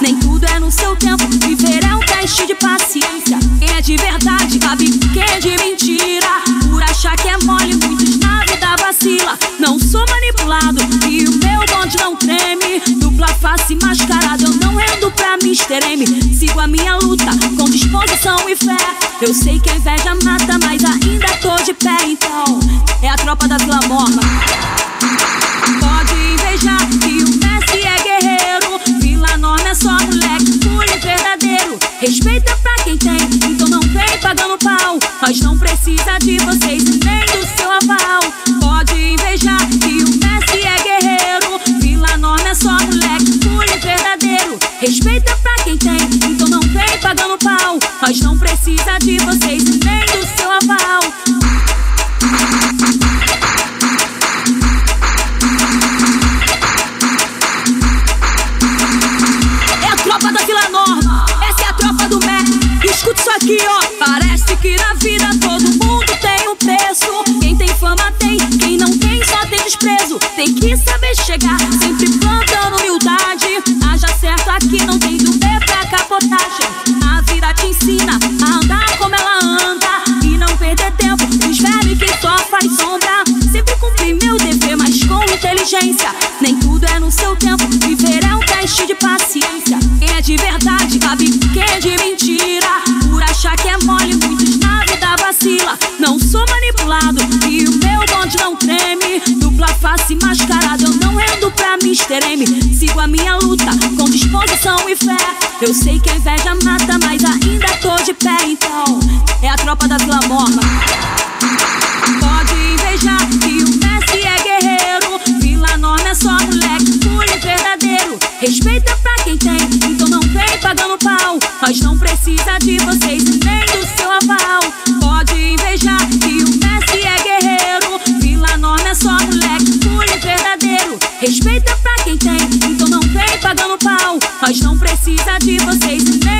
Nem tudo é no seu tempo. Viver é um teste de paciência. Quem é de verdade, sabe quem é de mentira. Por achar que é mole, muitos na vida vacila. Não sou manipulado e o meu bonde não treme. Dupla face mascarada, eu não ando pra Mr. M. Sigo a minha luta com disposição e fé. Eu sei que a inveja mata, mas ainda tô de pé. Então, é a tropa da Vila Respeita pra quem tem, então não vem pagando pau. Nós não precisa de vocês nem do seu aval. Pode invejar que o Messi é guerreiro. Vila Norma é só moleque, puro e verdadeiro. Respeita pra quem tem, então não vem pagando pau. Nós não precisa de vocês nem do seu Que na vida todo mundo tem um preço. Quem tem fama tem, quem não tem só tem desprezo. Tem que saber chegar, sempre plantando humildade. Haja certo aqui, não tem do B pra capotagem. A vida te ensina a andar como ela anda e não perder tempo. Os velhos que só faz sombra. Sempre cumprir meu dever, mas com inteligência. Nem tudo é no seu tempo. Viver é um teste de paciência. Quem é de verdade, sabe quem é de mentira. Dupla face mascarada, eu não ando pra Mr. M. Sigo a minha luta com disposição e fé. Eu sei que a inveja mata, mas ainda tô de pé. Então, é a tropa da Morma. Pode invejar que o Messi é guerreiro. Vila Norma é só moleque, puro e verdadeiro. Respeita pra quem tem, então não vem pagando pau. Nós não precisa de você precisa de vocês. Né?